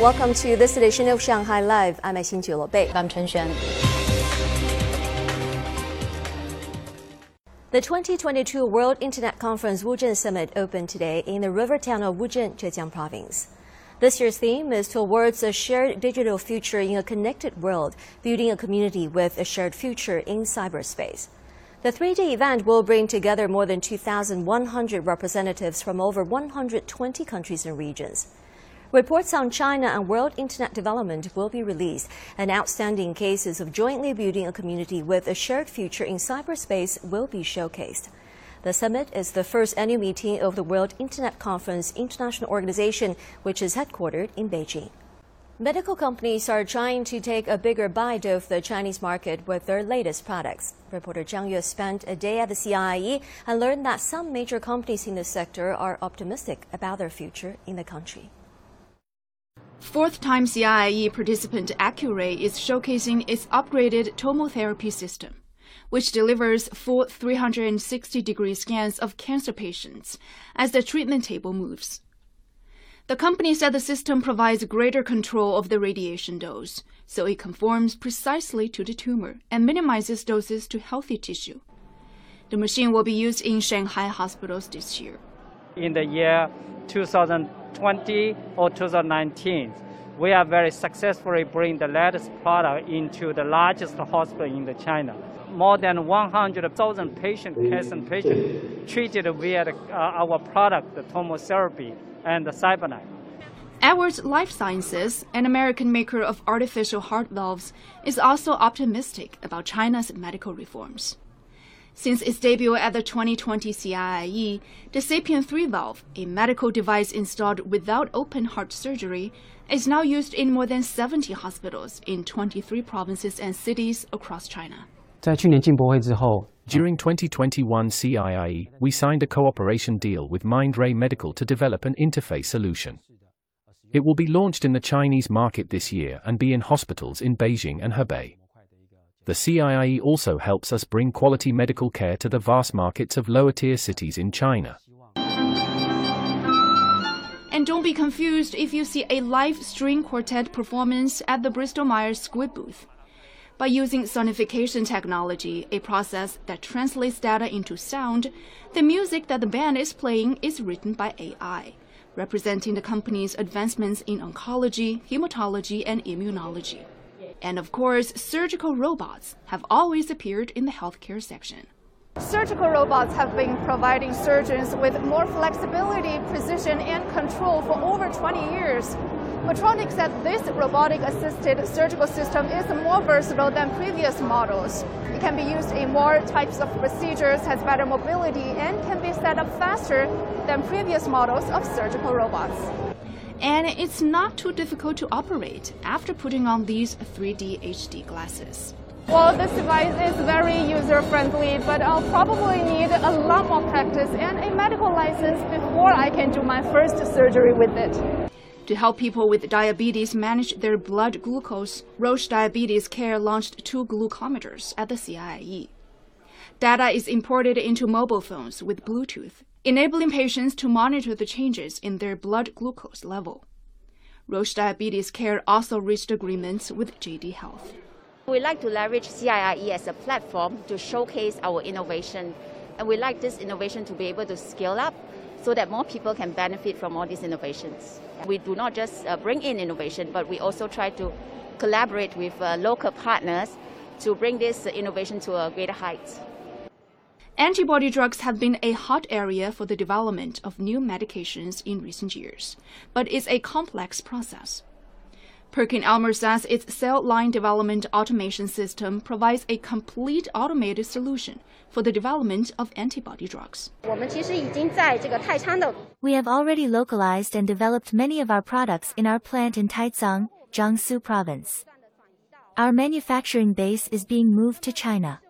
Welcome to this edition of Shanghai Live. I'm Xin Bei. I'm Chen Xuan. The 2022 World Internet Conference Wuzhen Summit opened today in the river town of Wuzhen, Zhejiang Province. This year's theme is towards a shared digital future in a connected world, building a community with a shared future in cyberspace. The three-day event will bring together more than 2,100 representatives from over 120 countries and regions. Reports on China and world internet development will be released, and outstanding cases of jointly building a community with a shared future in cyberspace will be showcased. The summit is the first annual meeting of the World Internet Conference International Organization, which is headquartered in Beijing. Medical companies are trying to take a bigger bite of the Chinese market with their latest products. Reporter Zhang Yue spent a day at the CIIE and learned that some major companies in the sector are optimistic about their future in the country. Fourth time CIIE participant Accuray is showcasing its upgraded tomotherapy system, which delivers full 360 degree scans of cancer patients as the treatment table moves. The company said the system provides greater control of the radiation dose, so it conforms precisely to the tumor and minimizes doses to healthy tissue. The machine will be used in Shanghai hospitals this year. In the year 2020 or 2019, we are very successfully bring the latest product into the largest hospital in the China. More than 100,000 patient cancer patients treated via the, uh, our product, the tomotherapy and the CyberKnife. Edwards Lifesciences, an American maker of artificial heart valves, is also optimistic about China's medical reforms. Since its debut at the 2020 CIIE, the Sapien 3 valve, a medical device installed without open heart surgery, is now used in more than 70 hospitals in 23 provinces and cities across China. During 2021 CIIE, we signed a cooperation deal with Mindray Medical to develop an interface solution. It will be launched in the Chinese market this year and be in hospitals in Beijing and Hebei. The CIIE also helps us bring quality medical care to the vast markets of lower tier cities in China. And don't be confused if you see a live string quartet performance at the Bristol Myers Squibb booth. By using sonification technology, a process that translates data into sound, the music that the band is playing is written by AI, representing the company's advancements in oncology, hematology, and immunology. And of course, surgical robots have always appeared in the healthcare section. Surgical robots have been providing surgeons with more flexibility, precision, and control for over 20 years. Medtronic said this robotic assisted surgical system is more versatile than previous models. It can be used in more types of procedures, has better mobility, and can be set up faster than previous models of surgical robots and it's not too difficult to operate after putting on these 3D HD glasses. Well, this device is very user-friendly, but I'll probably need a lot more practice and a medical license before I can do my first surgery with it. To help people with diabetes manage their blood glucose, Roche Diabetes Care launched two glucometers at the CIIE. Data is imported into mobile phones with Bluetooth enabling patients to monitor the changes in their blood glucose level. Roche Diabetes Care also reached agreements with JD Health. We like to leverage CIIE as a platform to showcase our innovation, and we like this innovation to be able to scale up so that more people can benefit from all these innovations. We do not just uh, bring in innovation, but we also try to collaborate with uh, local partners to bring this innovation to a greater height. Antibody drugs have been a hot area for the development of new medications in recent years, but it's a complex process. PerkinElmer says its cell line development automation system provides a complete automated solution for the development of antibody drugs. We have already localized and developed many of our products in our plant in Taicang, Jiangsu province. Our manufacturing base is being moved to China.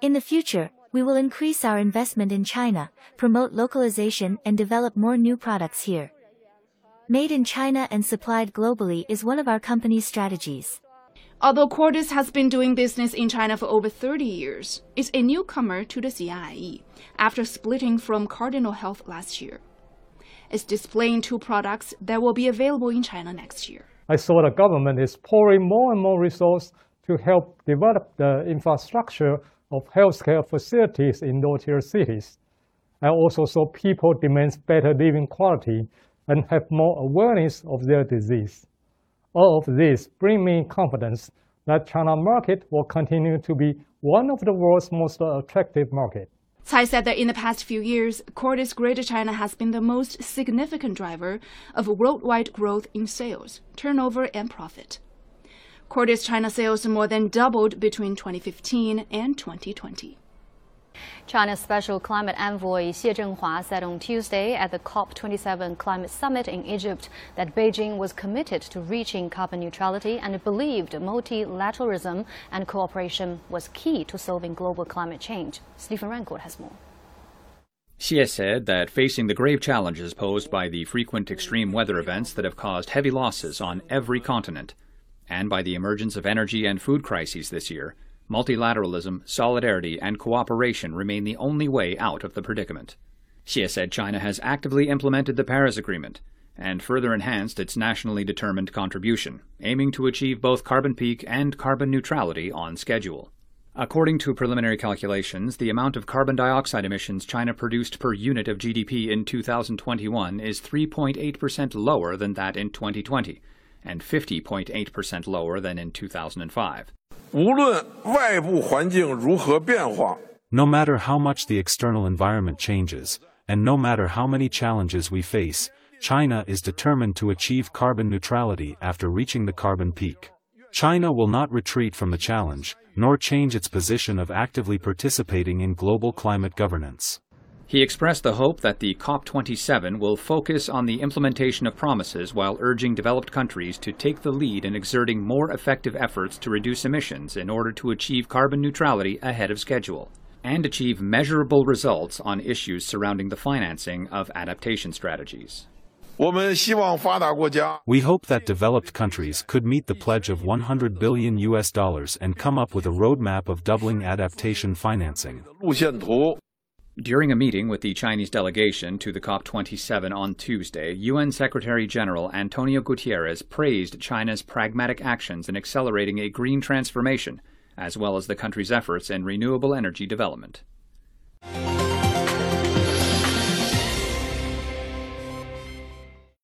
In the future, we will increase our investment in China, promote localization and develop more new products here. Made in China and supplied globally is one of our company's strategies. Although Cordis has been doing business in China for over 30 years, it's a newcomer to the CIIE after splitting from Cardinal Health last year. It's displaying two products that will be available in China next year. I saw the government is pouring more and more resources to help develop the infrastructure of healthcare facilities in low-tier cities. I also saw people demand better living quality and have more awareness of their disease. All of this bring me confidence that China market will continue to be one of the world's most attractive market. Cai said that in the past few years, Cordis Greater China has been the most significant driver of worldwide growth in sales, turnover, and profit. Cordis China sales more than doubled between 2015 and 2020. China's Special Climate Envoy Xie Zhenhua said on Tuesday at the COP27 Climate Summit in Egypt that Beijing was committed to reaching carbon neutrality and believed multilateralism and cooperation was key to solving global climate change. Stephen Rancourt has more. Xie said that facing the grave challenges posed by the frequent extreme weather events that have caused heavy losses on every continent, and by the emergence of energy and food crises this year, multilateralism, solidarity, and cooperation remain the only way out of the predicament. Xie said China has actively implemented the Paris Agreement and further enhanced its nationally determined contribution, aiming to achieve both carbon peak and carbon neutrality on schedule. According to preliminary calculations, the amount of carbon dioxide emissions China produced per unit of GDP in 2021 is 3.8% lower than that in 2020 and 50.8% lower than in 2005. No matter how much the external environment changes, and no matter how many challenges we face, China is determined to achieve carbon neutrality after reaching the carbon peak. China will not retreat from the challenge, nor change its position of actively participating in global climate governance. He expressed the hope that the COP27 will focus on the implementation of promises while urging developed countries to take the lead in exerting more effective efforts to reduce emissions in order to achieve carbon neutrality ahead of schedule, and achieve measurable results on issues surrounding the financing of adaptation strategies. We hope that developed countries could meet the pledge of 100 billion US dollars and come up with a roadmap of doubling adaptation financing. During a meeting with the Chinese delegation to the COP27 on Tuesday, UN Secretary General Antonio Guterres praised China's pragmatic actions in accelerating a green transformation, as well as the country's efforts in renewable energy development.